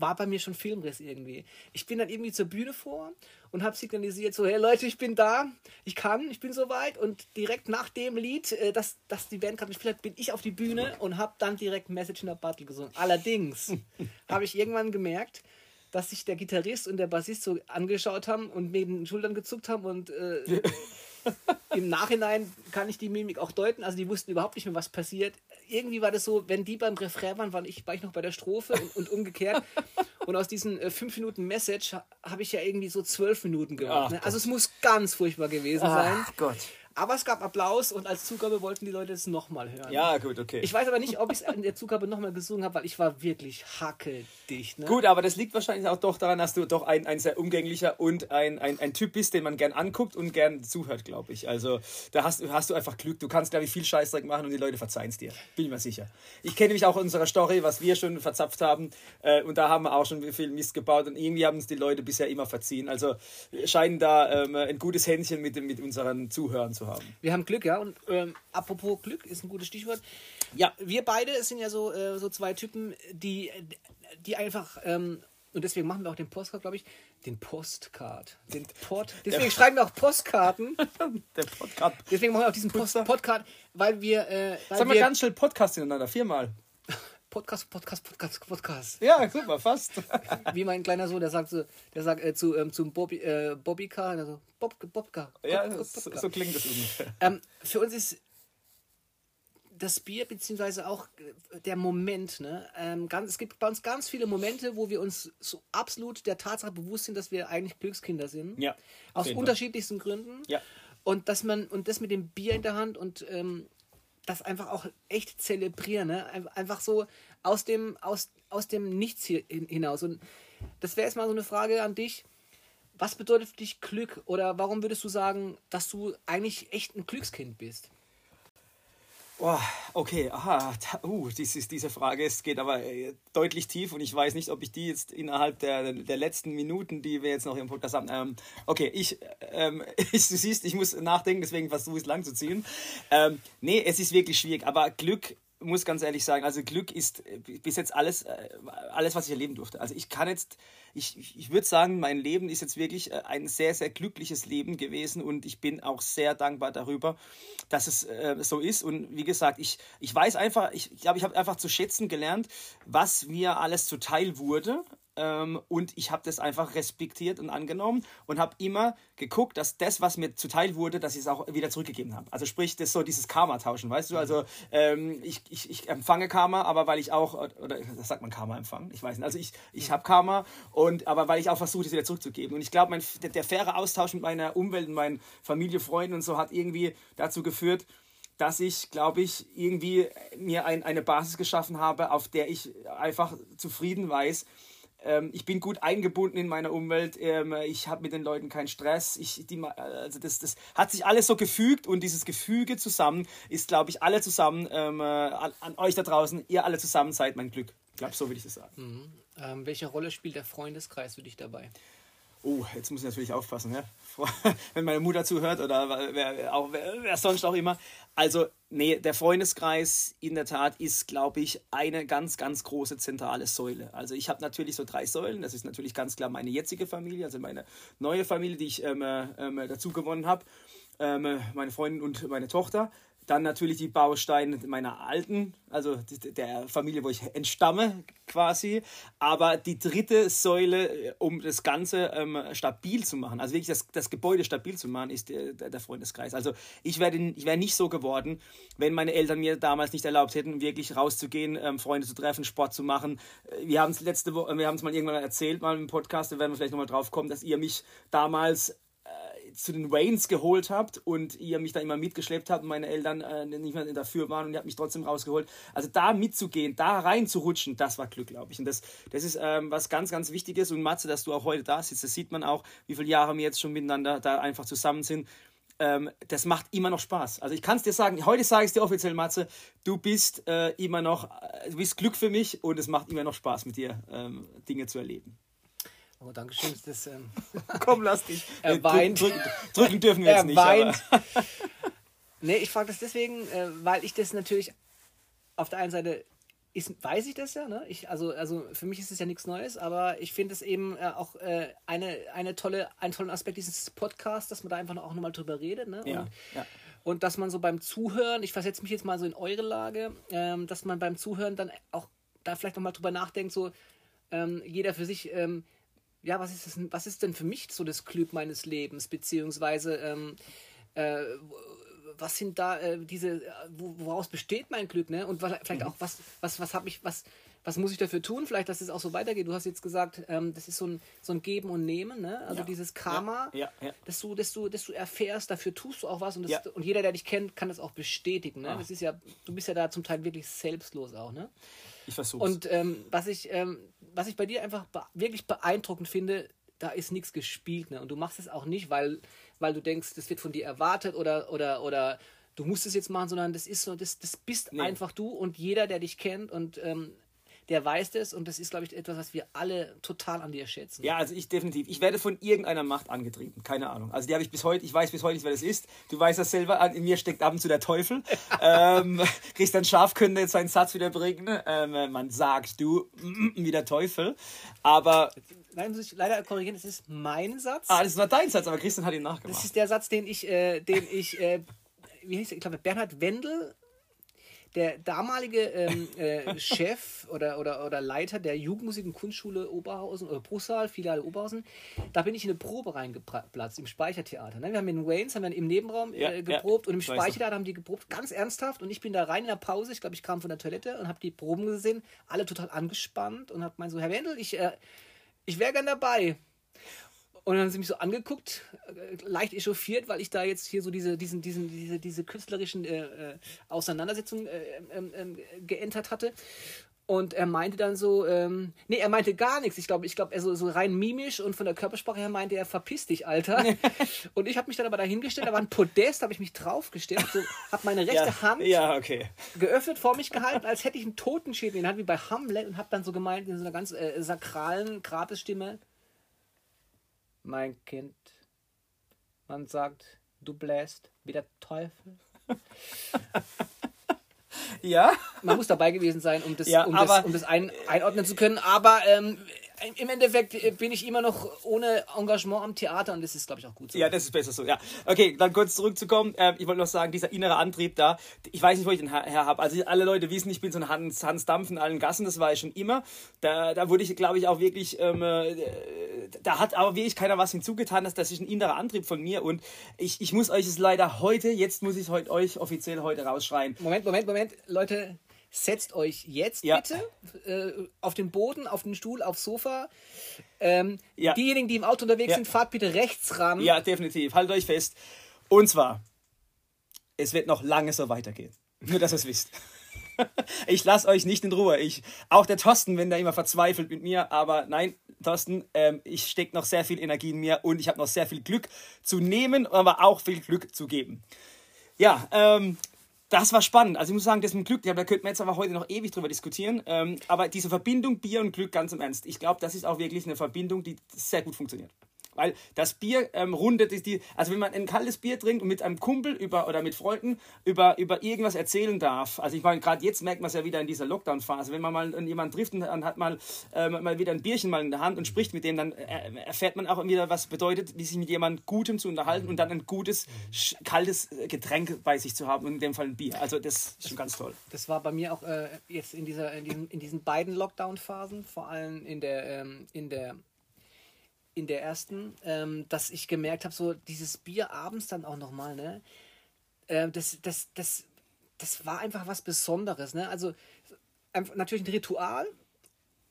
war bei mir schon Filmriss irgendwie. Ich bin dann irgendwie zur Bühne vor und habe signalisiert so, hey Leute, ich bin da, ich kann, ich bin soweit und direkt nach dem Lied, äh, das, das die Band gerade gespielt hat, bin ich auf die Bühne und habe dann direkt Message in the Battle gesungen. Allerdings habe ich irgendwann gemerkt, dass sich der Gitarrist und der Bassist so angeschaut haben und mit den Schultern gezuckt haben und äh, im Nachhinein kann ich die Mimik auch deuten. Also die wussten überhaupt nicht mehr, was passiert. Irgendwie war das so, wenn die beim Refrain waren, war ich, war ich noch bei der Strophe und, und umgekehrt. Und aus diesen äh, fünf Minuten Message habe ich ja irgendwie so zwölf Minuten gemacht. Ne? Also es muss ganz furchtbar gewesen sein. Ach Gott. Aber es gab Applaus und als Zugabe wollten die Leute es nochmal hören. Ja, gut, okay. Ich weiß aber nicht, ob ich es in der Zugabe nochmal gesungen habe, weil ich war wirklich hackeldicht. Ne? Gut, aber das liegt wahrscheinlich auch doch daran, dass du doch ein, ein sehr umgänglicher und ein, ein, ein Typ bist, den man gern anguckt und gern zuhört, glaube ich. Also da hast, hast du einfach Glück. Du kannst, glaube ich, viel Scheißdreck machen und die Leute verzeihen es dir. Bin ich mir sicher. Ich kenne nämlich auch unsere Story, was wir schon verzapft haben. Äh, und da haben wir auch schon viel Mist gebaut und irgendwie haben uns die Leute bisher immer verziehen. Also scheinen da ähm, ein gutes Händchen mit, mit unseren Zuhörern zu haben. Wir haben Glück ja. Und ähm, apropos Glück ist ein gutes Stichwort. Ja, wir beide sind ja so, äh, so zwei Typen, die, die einfach, ähm, und deswegen machen wir auch den Postcard, glaube ich, den Postcard. Den Pod, deswegen Der schreiben wir auch Postkarten. Der Podcast. Deswegen machen wir auch diesen Post Podcast, weil wir. Äh, weil Sag mal wir, ganz schnell Podcast hintereinander, viermal. Podcast, Podcast, Podcast, Podcast. Ja, super, fast. Wie mein kleiner Sohn, der sagt so, der sagt äh, zu ähm, zum Bobby, äh, Bobbycar, also Bob, Bobka. Ja, Bob, so, so klingt das ungefähr. Ähm, für uns ist das Bier beziehungsweise auch äh, der Moment, ne? Ähm, ganz, es gibt bei uns ganz viele Momente, wo wir uns so absolut der Tatsache bewusst sind, dass wir eigentlich Glückskinder sind. Ja. Aus unterschiedlichsten Gründen. Ja. Und dass man und das mit dem Bier in der Hand und ähm, das einfach auch echt zelebrieren, ne? Einfach so aus dem, aus, aus dem Nichts hier hinaus. Und das wäre jetzt mal so eine Frage an dich. Was bedeutet für dich Glück? Oder warum würdest du sagen, dass du eigentlich echt ein Glückskind bist? Oh, okay, aha, uh, dies diese Frage ist, geht aber äh, deutlich tief und ich weiß nicht, ob ich die jetzt innerhalb der, der letzten Minuten, die wir jetzt noch im Podcast haben, ähm, okay, ich, ähm, ich, du siehst, ich muss nachdenken, deswegen versuche ich es lang zu ziehen. Ähm, nee, es ist wirklich schwierig, aber Glück muss ganz ehrlich sagen, also Glück ist äh, bis jetzt alles, äh, alles, was ich erleben durfte. Also ich kann jetzt, ich, ich würde sagen, mein Leben ist jetzt wirklich äh, ein sehr, sehr glückliches Leben gewesen und ich bin auch sehr dankbar darüber, dass es so ist. Und wie gesagt, ich, ich weiß einfach, ich glaube, ich habe einfach zu schätzen gelernt, was mir alles zuteil wurde ähm, und ich habe das einfach respektiert und angenommen und habe immer geguckt, dass das, was mir zuteil wurde, dass ich es auch wieder zurückgegeben habe. Also sprich, das so dieses Karma tauschen, weißt du? Also ähm, ich, ich, ich empfange Karma, aber weil ich auch, oder das sagt man Karma empfangen, ich weiß nicht. Also ich, ich habe Karma, und, aber weil ich auch versuche, es wieder zurückzugeben. Und ich glaube, der, der faire Austausch mit meiner Umwelt und meinen Familie, Freunden und so hat irgendwie dazu geführt, dass ich, glaube ich, irgendwie mir ein, eine Basis geschaffen habe, auf der ich einfach zufrieden weiß, ähm, ich bin gut eingebunden in meiner Umwelt, ähm, ich habe mit den Leuten keinen Stress. Ich, die, also das, das hat sich alles so gefügt und dieses Gefüge zusammen ist, glaube ich, alle zusammen ähm, an, an, euch da draußen, ihr alle zusammen seid mein Glück. Ich glaube, so würde ich das sagen. Mhm. Ähm, welche Rolle spielt der Freundeskreis für dich dabei? Oh, jetzt muss ich natürlich aufpassen, ja? wenn meine Mutter zuhört oder wer, auch, wer, wer sonst auch immer. Also, nee, der Freundeskreis in der Tat ist, glaube ich, eine ganz, ganz große zentrale Säule. Also ich habe natürlich so drei Säulen. Das ist natürlich ganz klar meine jetzige Familie, also meine neue Familie, die ich ähm, ähm, dazu gewonnen habe. Ähm, meine Freundin und meine Tochter dann natürlich die Bausteine meiner alten, also der Familie, wo ich entstamme quasi. Aber die dritte Säule, äh, um das Ganze ähm, stabil zu machen, also wirklich das, das Gebäude stabil zu machen, ist der, der Freundeskreis. Also ich wäre ich wär nicht so geworden, wenn meine Eltern mir damals nicht erlaubt hätten, wirklich rauszugehen, ähm, Freunde zu treffen, Sport zu machen. Äh, wir haben es letzte Woche, wir haben es mal irgendwann erzählt, mal im Podcast, da werden wir vielleicht nochmal drauf kommen, dass ihr mich damals zu den Waynes geholt habt und ihr mich da immer mitgeschleppt habt und meine Eltern äh, nicht mehr dafür waren und ihr habt mich trotzdem rausgeholt. Also da mitzugehen, da reinzurutschen, das war Glück, glaube ich. Und das, das ist ähm, was ganz, ganz Wichtiges. Und Matze, dass du auch heute da sitzt, das sieht man auch, wie viele Jahre wir jetzt schon miteinander da einfach zusammen sind. Ähm, das macht immer noch Spaß. Also ich kann es dir sagen, heute sage ich es dir offiziell, Matze, du bist äh, immer noch, äh, du bist Glück für mich und es macht immer noch Spaß mit dir, ähm, Dinge zu erleben. Oh, danke schön. Das, ähm Komm, lass dich. Er weint. Drücken, drücken dürfen wir er jetzt nicht. Weint. nee, ich frage das deswegen, äh, weil ich das natürlich auf der einen Seite ist, weiß ich das ja, ne? Ich, also, also für mich ist es ja nichts Neues, aber ich finde es eben äh, auch äh, eine, eine tolle, einen tollen Aspekt dieses Podcasts, dass man da einfach auch nochmal drüber redet, ne? Ja, und, ja. und dass man so beim Zuhören, ich versetze mich jetzt mal so in eure Lage, ähm, dass man beim Zuhören dann auch da vielleicht nochmal drüber nachdenkt, so ähm, jeder für sich, ähm, ja, was ist, das, was ist denn für mich so das Glück meines Lebens, beziehungsweise ähm, äh, was sind da äh, diese, woraus besteht mein Glück, ne? Und vielleicht auch, was, was, was habe ich, was, was muss ich dafür tun? Vielleicht, dass es auch so weitergeht. Du hast jetzt gesagt, ähm, das ist so ein, so ein Geben und Nehmen, ne? Also Ja. dieses Karma, Ja, ja. Dass, du, dass, du, dass du erfährst, dafür tust du auch was und, das, und jeder, der dich kennt, kann das auch bestätigen. Ne? Ah. Das ist ja, du bist ja da zum Teil wirklich selbstlos auch, ne? Ich versuche Und ähm, was, ich, ähm, was ich bei dir einfach be wirklich beeindruckend finde, da ist nichts gespielt. Ne? Und du machst es auch nicht, weil, weil du denkst, das wird von dir erwartet oder, oder, oder du musst es jetzt machen, sondern das ist so, das, das bist Nee. einfach du und jeder, der dich kennt und ähm, der weiß das und das ist, glaube ich, etwas, was wir alle total an dir schätzen. Ja, also ich definitiv. Ich werde von irgendeiner Macht angetrieben. Keine Ahnung. Also die habe ich bis heute, ich weiß bis heute nicht, wer das ist. Du weißt das selber, in mir steckt ab und zu der Teufel. ähm, Christian Scharf könnte jetzt seinen Satz wieder bringen. Ähm, man sagt, du, wie der Teufel. Aber, Nein, muss ich leider korrigieren, das ist mein Satz. ah, das war dein Satz, aber Christian hat ihn nachgemacht. Das ist der Satz, den ich, äh, den ich, äh, wie heißt er? Ich glaube, Bernhard Wendel, der damalige ähm, äh, Chef oder, oder, oder Leiter der Jugendmusik- und Kunstschule Oberhausen oder Bruchsal, Filiale Oberhausen, da bin ich in eine Probe reingeplatzt im Speichertheater. Ne? Wir haben in Waynes haben wir im Nebenraum Ja, äh, geprobt ja, und im Speichertheater haben die geprobt, ganz ernsthaft. Und ich bin da rein in der Pause, ich glaube, ich kam von der Toilette und habe die Proben gesehen, alle total angespannt und habe meint so, Herr Wendel, ich, äh, ich wäre gern dabei. Und dann haben sie mich so angeguckt, äh, leicht echauffiert, weil ich da jetzt hier so diese, diesen, diesen, diese, diese künstlerischen äh, äh, Auseinandersetzungen äh, ähm, ähm, geentert hatte. Und er meinte dann so, ähm, nee, er meinte gar nichts. Ich glaube, ich glaube, er so, so rein mimisch und von der Körpersprache her meinte er, verpiss dich, Alter. und ich habe mich dann aber dahingestellt, da war ein Podest, habe ich mich draufgestellt, so, habe meine rechte ja, Hand Ja, okay. geöffnet vor mich gehalten, als hätte ich einen Totenschädel in der Hand, wie bei Hamlet, und habe dann so gemeint, in so einer ganz äh, sakralen Gratisstimme: Mein Kind, man sagt, du bläst wie der Teufel. Ja, Man muss dabei gewesen sein, um das, Ja, um das, um das ein, einordnen zu können, aber ähm, im Endeffekt bin ich immer noch ohne Engagement am Theater und das ist, glaube ich, auch gut so. Ja, das ist besser so, ja. Okay, dann kurz zurückzukommen. Ähm, ich wollte noch sagen, dieser innere Antrieb da, ich weiß nicht, wo ich den her, habe. Also alle Leute wissen, ich bin so ein Hans, Hans Dampf in allen Gassen, das war ich schon immer. Da, da wurde ich, glaube ich, auch wirklich, ähm, äh, da hat aber wirklich keiner was hinzugetan, dass das ist ein innerer Antrieb von mir und ich, ich muss euch es leider heute, jetzt muss ich es heute euch offiziell heute rausschreien. Moment, Moment, Moment, Leute, setzt euch jetzt Ja. bitte äh, auf den Boden, auf den Stuhl, aufs Sofa. Ähm, Ja. Diejenigen, die im Auto unterwegs Ja. sind, fahrt bitte rechts ran. Ja, definitiv. Haltet euch fest. Und zwar, es wird noch lange so weitergehen. Nur, dass ihr es wisst. Ich lasse euch nicht in Ruhe. Ich, auch der Thorsten, wenn der immer verzweifelt mit mir, aber nein, Thorsten, ähm, ich stecke noch sehr viel Energie in mir und ich habe noch sehr viel Glück zu nehmen, aber auch viel Glück zu geben. Ja, ähm, das war spannend. Also ich muss sagen, das mit Glück, ja, da könnten wir jetzt aber heute noch ewig drüber diskutieren. Ähm, aber diese Verbindung Bier und Glück, ganz im Ernst, ich glaube, das ist auch wirklich eine Verbindung, die sehr gut funktioniert. Weil das Bier ähm, rundet die, also wenn man ein kaltes Bier trinkt und mit einem Kumpel über oder mit Freunden über, über irgendwas erzählen darf. Also ich meine, gerade jetzt merkt man es ja wieder in dieser Lockdown-Phase. Wenn man mal jemanden trifft und hat mal, äh, mal wieder ein Bierchen mal in der Hand und spricht mit dem, dann äh, erfährt man auch wieder, was bedeutet, wie sich mit jemandem Gutem zu unterhalten und dann ein gutes, kaltes Getränk bei sich zu haben, in dem Fall ein Bier. Also das ist schon ganz toll. Das war bei mir auch äh, jetzt in, dieser, in, diesen, in diesen beiden Lockdown-Phasen, vor allem in der, ähm, in der in der ersten, ähm, dass ich gemerkt habe, so dieses Bier abends dann auch nochmal, ne? Äh, das, das, das, das war einfach was Besonderes, ne? Also natürlich ein Ritual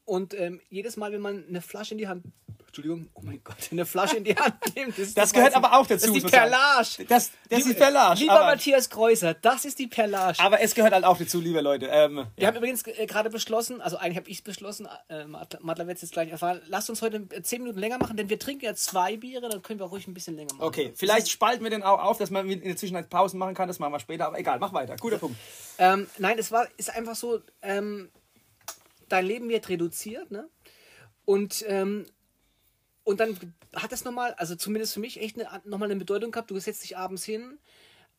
und ähm, jedes Mal, wenn man eine Flasche in die Hand Entschuldigung, oh mein Gott, eine Flasche in die Hand nimmt. Das, das gehört aber auch dazu. Das ist die Perlage. Das, das ist die Perlage. Lieber Matthias Kreuser, das ist die Perlage. Aber es gehört halt auch dazu, liebe Leute. Ähm, Wir ja. haben übrigens äh, gerade beschlossen, also eigentlich habe ich es beschlossen, äh, Matla wird es jetzt gleich erfahren, lasst uns heute zehn Minuten länger machen, denn wir trinken ja zwei Biere, dann können wir ruhig ein bisschen länger machen. Okay, vielleicht spalten wir den auch auf, dass man in der Zwischenzeit Pausen machen kann, das machen wir später, aber egal, mach weiter. Guter Punkt. Ähm, nein, es war, ist einfach so, ähm, dein Leben wird reduziert, ne? Und ähm, und dann hat das nochmal, also zumindest für mich, echt nochmal eine Bedeutung gehabt. Du setzt dich abends hin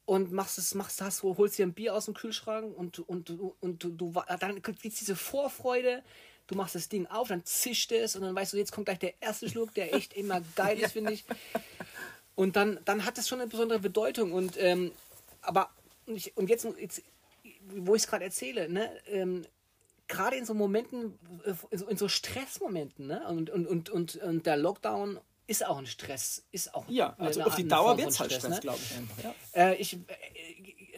und machst es, machst, hast, holst dir ein Bier aus dem Kühlschrank und, und, und, und du, du, dann gibt es diese Vorfreude. Du machst das Ding auf, dann zischt es und dann weißt du, jetzt kommt gleich der erste Schluck, der echt immer geil ist, finde ich. Und dann, dann hat das schon eine besondere Bedeutung. Und, ähm, aber, und, ich, und jetzt, jetzt, wo ich es gerade erzähle, ne, ähm, gerade in so Momenten, äh, in so Stressmomenten, ne? Und, und, und, und, und der Lockdown ist auch ein Stress, ist auch Ja, also auf die Dauer wird es halt Stress, ne? glaube ich einfach. Ja. Äh, ich, äh,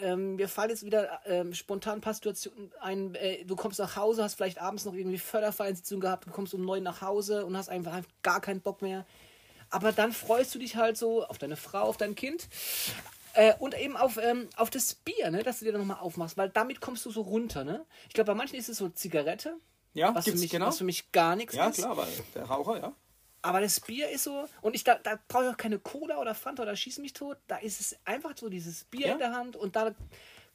äh, mir fallen jetzt wieder ähm, spontan ein paar Situationen ein. Äh, du kommst nach Hause, hast vielleicht abends noch irgendwie Fördervereinssitzung gehabt, du kommst um neun nach Hause und hast einfach gar keinen Bock mehr. Aber dann freust du dich halt so auf deine Frau, auf dein Kind. Äh, und eben auf, ähm, auf das Bier, ne, dass du dir dann nochmal aufmachst, weil damit kommst du so runter. Ne? Ich glaube, bei manchen ist es so Zigarette, ja, was, für mich, genau. was für mich gar nichts ja, ist. Ja, klar, weil der Raucher, ja. Aber das Bier ist so, und ich da, da brauche ich auch keine Cola oder Fanta oder Schieß mich tot. Da ist es einfach so dieses Bier ja. in der Hand und da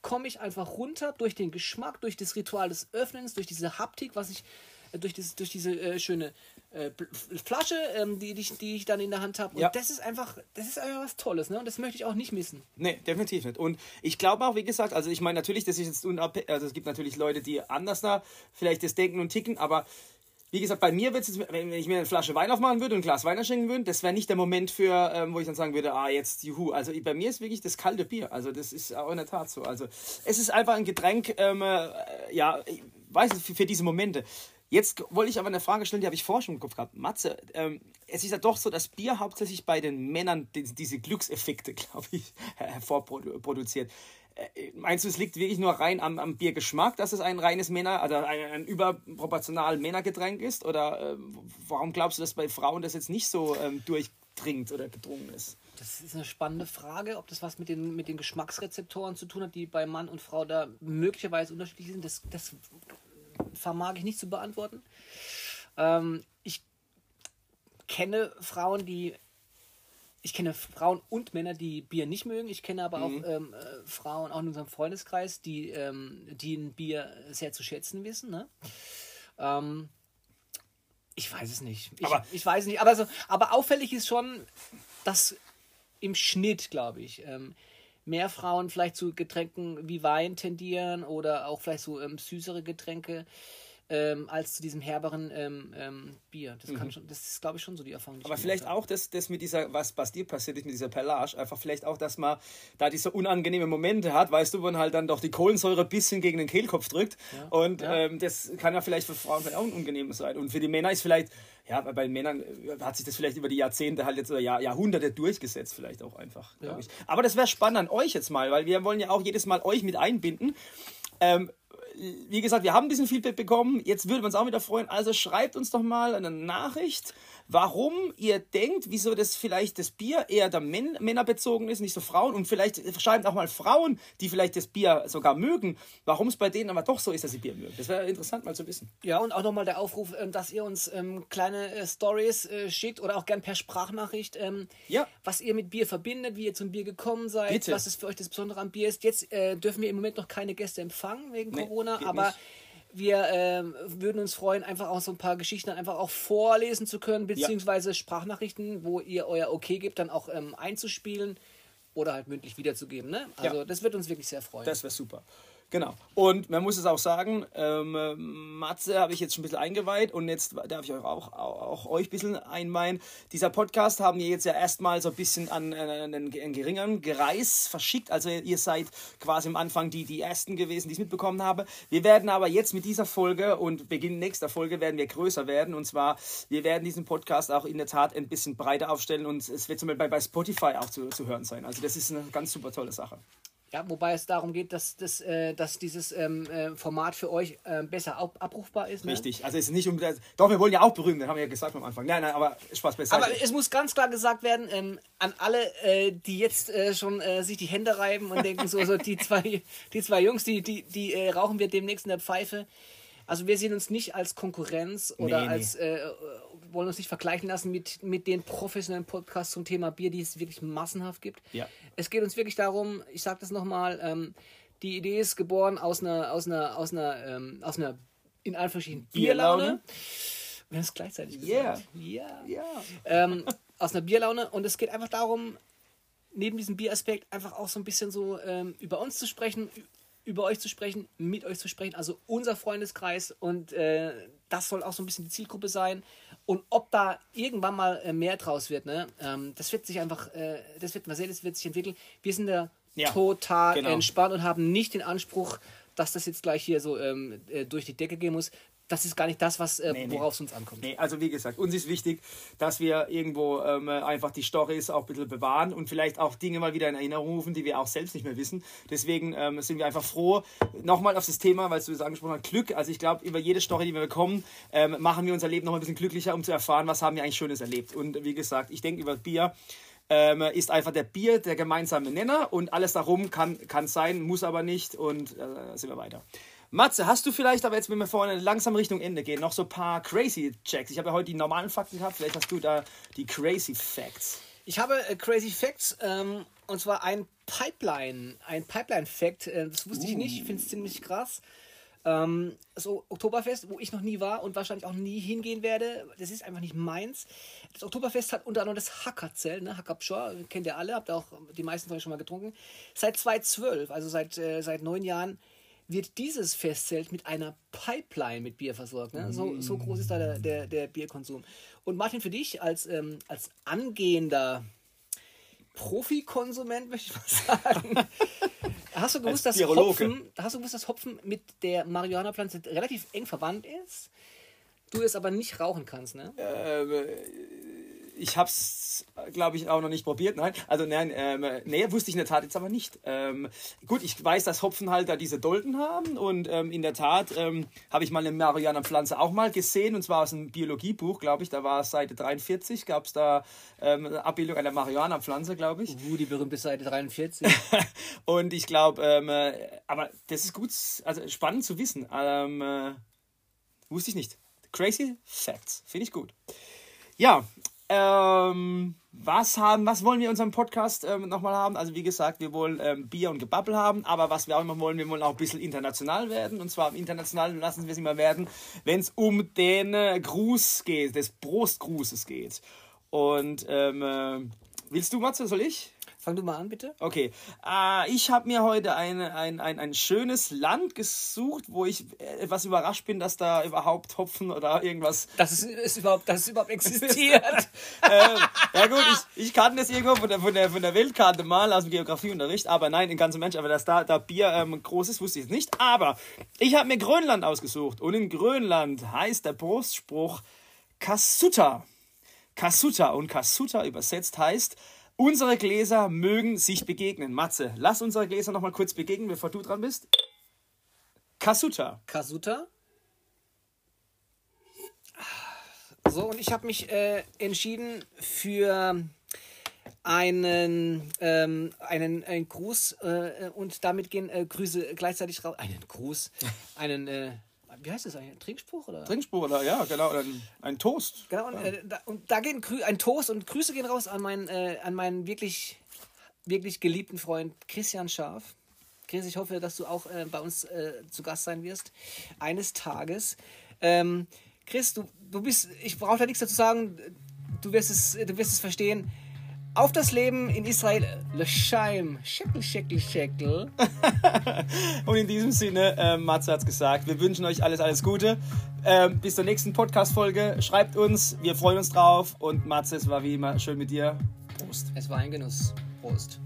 komme ich einfach runter durch den Geschmack, durch das Ritual des Öffnens, durch diese Haptik, was ich, durch, dieses, durch diese äh, schöne äh, Flasche, ähm, die, die, die, ich dann in der Hand habe. Und ja. das ist einfach, das ist einfach was Tolles, ne? Und das möchte ich auch nicht missen. Nee, definitiv nicht. Und ich glaube auch, wie gesagt, also ich meine natürlich, das ist jetzt unabhängig, also es gibt natürlich Leute, die anders da vielleicht das denken und ticken, aber wie gesagt, bei mir wird es wenn ich mir eine Flasche Wein aufmachen würde und ein Glas Wein schenken würde, das wäre nicht der Moment für, ähm, wo ich dann sagen würde, ah, jetzt juhu. Also bei mir ist wirklich das kalte Bier. Also das ist auch in der Tat so. Also es ist einfach ein Getränk, ähm, äh, ja, ich weiß es, für, für diese Momente. Jetzt wollte ich aber eine Frage stellen, die habe ich vorher schon im Kopf gehabt. Matze, ähm, es ist ja doch so, dass Bier hauptsächlich bei den Männern die, diese Glückseffekte, glaube ich, hervorproduziert. Äh, meinst du, es liegt wirklich nur rein am, am Biergeschmack, dass es ein reines Männer, also ein, ein überproportional Männergetränk ist? Oder äh, warum glaubst du, dass bei Frauen das jetzt nicht so ähm, durchdringt oder gedrungen ist? Das ist eine spannende Frage, ob das was mit den, mit den Geschmacksrezeptoren zu tun hat, die bei Mann und Frau da möglicherweise unterschiedlich sind. Das, das vermag ich nicht zu beantworten. Ähm, ich kenne Frauen, die. Ich kenne Frauen und Männer, die Bier nicht mögen. Ich kenne aber mhm. auch ähm, äh, Frauen, auch in unserem Freundeskreis, die, ähm, die ein Bier sehr zu schätzen wissen. Ne? Ähm, ich weiß es nicht. Ich, aber ich weiß nicht. Aber, so, aber auffällig ist schon, dass im Schnitt, glaube ich, ähm, mehr Frauen vielleicht zu Getränken wie Wein tendieren oder auch vielleicht so ähm, süßere Getränke ähm, als zu diesem herberen ähm, ähm, Bier. Das, mhm. schon, das ist, glaube ich, schon so die Erfahrung. Die Aber vielleicht auch das, das mit dieser, was, was dir passiert ist mit dieser Perlage, einfach vielleicht auch, dass man da diese unangenehmen Momente hat, weißt du, wo man halt dann doch die Kohlensäure ein bisschen gegen den Kehlkopf drückt. Ja. Und ja. Ähm, das kann ja vielleicht für Frauen vielleicht auch unangenehm sein. Und für die Männer ist vielleicht, ja, bei Männern äh, hat sich das vielleicht über die Jahrzehnte halt jetzt oder Jahr, Jahrhunderte durchgesetzt, vielleicht auch einfach, glaube ja. ich. Aber das wäre spannend an euch jetzt mal, weil wir wollen ja auch jedes Mal euch mit einbinden. Ähm, wie gesagt, wir haben ein bisschen Feedback bekommen. Jetzt würden wir uns auch wieder freuen. Also schreibt uns doch mal eine Nachricht warum ihr denkt, wieso das vielleicht das Bier eher der Män Männer bezogen ist, nicht so Frauen. Und vielleicht schreiben auch mal Frauen, die vielleicht das Bier sogar mögen, warum es bei denen aber doch so ist, dass sie Bier mögen. Das wäre interessant mal zu wissen. Ja, und auch nochmal der Aufruf, ähm, dass ihr uns ähm, kleine äh, Stories äh, schickt oder auch gern per Sprachnachricht, ähm, ja. was ihr mit Bier verbindet, wie ihr zum Bier gekommen seid, Bitte. was es für euch das Besondere am Bier ist. Jetzt äh, dürfen wir im Moment noch keine Gäste empfangen wegen nee, Corona, aber. Nicht Wir äh, würden uns freuen, einfach auch so ein paar Geschichten einfach auch vorlesen zu können, beziehungsweise ja. Sprachnachrichten, wo ihr euer Okay gebt, dann auch ähm, einzuspielen oder halt mündlich wiederzugeben. Ne? Also ja. das wird uns wirklich sehr freuen. Das wäre super. Genau. Und man muss es auch sagen, ähm, Matze habe ich jetzt schon ein bisschen eingeweiht und jetzt darf ich euch auch, auch, auch, euch ein bisschen einweihen. Dieser Podcast haben wir jetzt ja erstmal so ein bisschen an, an einen, einen geringeren Gereis verschickt. Also ihr seid quasi am Anfang die, die Ersten gewesen, die es mitbekommen haben. Wir werden aber jetzt mit dieser Folge und Beginn nächster Folge werden wir größer werden. Und zwar, wir werden diesen Podcast auch in der Tat ein bisschen breiter aufstellen und es wird zum Beispiel bei, Spotify auch zu, zu hören sein. Also das ist eine ganz super tolle Sache. Ja, wobei es darum geht, dass, dass, äh, dass dieses ähm, äh, Format für euch äh, besser abrufbar ist. Ne? Richtig, also es ist nicht um das. Doch, wir wollen ja auch berühmen, das haben wir ja gesagt am Anfang. Nein, nein, aber Spaß besser. Aber es muss ganz klar gesagt werden, ähm, an alle, die jetzt schon sich die Hände reiben und denken, so, so die zwei, die zwei Jungs, die, die, die rauchen wir demnächst in der Pfeife. Also wir sehen uns nicht als Konkurrenz oder nee, als nee wollen uns nicht vergleichen lassen mit, mit den professionellen Podcasts zum Thema Bier, die es wirklich massenhaft gibt. Ja. Es geht uns wirklich darum, ich sage das nochmal, ähm, die Idee ist geboren aus einer, aus einer, aus einer, ähm, aus einer in Anführungsstrichen Bierlaune. Bierlaune. Wir haben es gleichzeitig gesagt. Yeah. Ja. Yeah. Ähm, aus einer Bierlaune. Und es geht einfach darum, neben diesem Bieraspekt einfach auch so ein bisschen so ähm, über uns zu sprechen, über euch zu sprechen, mit euch zu sprechen, also unser Freundeskreis und äh, das soll auch so ein bisschen die Zielgruppe sein. Und ob da irgendwann mal äh, mehr draus wird, ne, ähm, das wird sich einfach, äh, das wird man sehen, das wird sich entwickeln. Wir sind da ja, total genau. entspannt und haben nicht den Anspruch, dass das jetzt gleich hier so ähm, äh, durch die Decke gehen muss das ist gar nicht das, was, äh, nee, worauf es uns ankommt. Nee, also wie gesagt, uns ist wichtig, dass wir irgendwo ähm, einfach die Stories auch ein bisschen bewahren und vielleicht auch Dinge mal wieder in Erinnerung rufen, die wir auch selbst nicht mehr wissen. Deswegen ähm, sind wir einfach froh, nochmal auf das Thema, weil du es angesprochen hast, Glück. Also ich glaube, über jede Story, die wir bekommen, ähm, machen wir unser Leben noch ein bisschen glücklicher, um zu erfahren, was haben wir eigentlich Schönes erlebt. Und wie gesagt, ich denke über Bier. Ähm, ist einfach der Bier der gemeinsame Nenner und alles darum kann, kann sein, muss aber nicht und äh, sind wir weiter. Matze, hast du vielleicht, aber jetzt, wenn wir vorne langsam Richtung Ende gehen, noch so ein paar Crazy Checks? Ich habe ja heute die normalen Fakten gehabt, vielleicht hast du da die Crazy Facts. Ich habe äh, Crazy Facts ähm, und zwar ein Pipeline, ein Pipeline-Fact, äh, das wusste uh. ich nicht, ich finde es ziemlich krass. Ähm, so Oktoberfest, wo ich noch nie war und wahrscheinlich auch nie hingehen werde, das ist einfach nicht meins. Das Oktoberfest hat unter anderem das Hackerzell, ne? Hackabschor, kennt ihr alle, habt ihr auch die meisten von euch schon mal getrunken. Seit 2012, also seit, äh, seit neun Jahren, wird dieses Festzelt mit einer Pipeline mit Bier versorgt. Ne? So, so groß ist da der, der, der Bierkonsum. Und Martin, für dich als, ähm, als angehender Profikonsument, möchte ich mal sagen, hast du gewusst, dass Hopfen, hast du gewusst, dass Hopfen mit der Marihuana-Pflanze relativ eng verwandt ist? Du es aber nicht rauchen kannst, ne? Ähm, ich habe es, glaube ich, auch noch nicht probiert. Nein, also nein, ähm, nee, wusste ich in der Tat jetzt aber nicht. Ähm, gut, ich weiß, dass Hopfenhalter diese Dolden haben und ähm, in der Tat ähm, habe ich mal eine Marihuana-Pflanze auch mal gesehen und zwar aus einem Biologiebuch, glaube ich. Da war es Seite 43, gab es da ähm, eine Abbildung einer Marihuana-Pflanze, glaube ich. Uh, die berühmte Seite 43. und ich glaube, ähm, äh, aber das ist gut, also spannend zu wissen. Äh, wusste ich nicht. Crazy Facts, finde ich gut. Ja, ähm, was haben, was wollen wir in unserem Podcast ähm, nochmal haben? Also wie gesagt, wir wollen ähm, Bier und Gebabbel haben, aber was wir auch immer wollen, wir wollen auch ein bisschen international werden. Und zwar international lassen wir es immer werden, wenn es um den äh, Gruß geht, des Brustgrußes geht. Und ähm, äh, willst du, Matze, soll ich? Fang du mal an, bitte. Okay. Äh, ich habe mir heute eine, ein, ein, ein schönes Land gesucht, wo ich etwas überrascht bin, dass da überhaupt Hopfen oder irgendwas. Das ist, ist überhaupt, dass es überhaupt existiert. ähm, ja gut, ich, ich kannte das irgendwo von der, von, der, von der Weltkarte mal aus dem Geografieunterricht, aber nein, in ganzem Mensch, aber dass da, da Bier ähm, groß ist, wusste ich nicht. Aber ich habe mir Grönland ausgesucht und in Grönland heißt der Brustspruch Kasuta. Kasuta und Kasuta übersetzt heißt Unsere Gläser mögen sich begegnen. Matze, lass unsere Gläser noch mal kurz begegnen, bevor du dran bist. Kasuta. Kasuta. So, und ich habe mich äh, entschieden für einen, ähm, einen, einen Gruß äh, und damit gehen äh, Grüße gleichzeitig raus. Einen Gruß, einen äh, wie heißt das eigentlich? Ein Trinkspruch? Oder? Trinkspruch, oder ja, genau, oder ein, ein Toast. Genau, und, ja. äh, da, und da geht ein, ein, Toast und Grüße gehen raus an meinen, äh, an meinen wirklich, wirklich geliebten Freund Christian Scharf. Chris, ich hoffe, dass du auch äh, bei uns äh, zu Gast sein wirst. Eines Tages. Ähm, Chris, du, du bist, ich brauche da nichts dazu sagen, du wirst es, du wirst es verstehen. Auf das Leben in Israel, Leschaim, Shekel, Shekel, Shekel. Und in diesem Sinne, äh, Matze hat es gesagt, wir wünschen euch alles, alles Gute. Ähm, bis zur nächsten Podcast-Folge. Schreibt uns, wir freuen uns drauf. Und Matze, es war wie immer schön mit dir. Prost. Es war ein Genuss. Prost.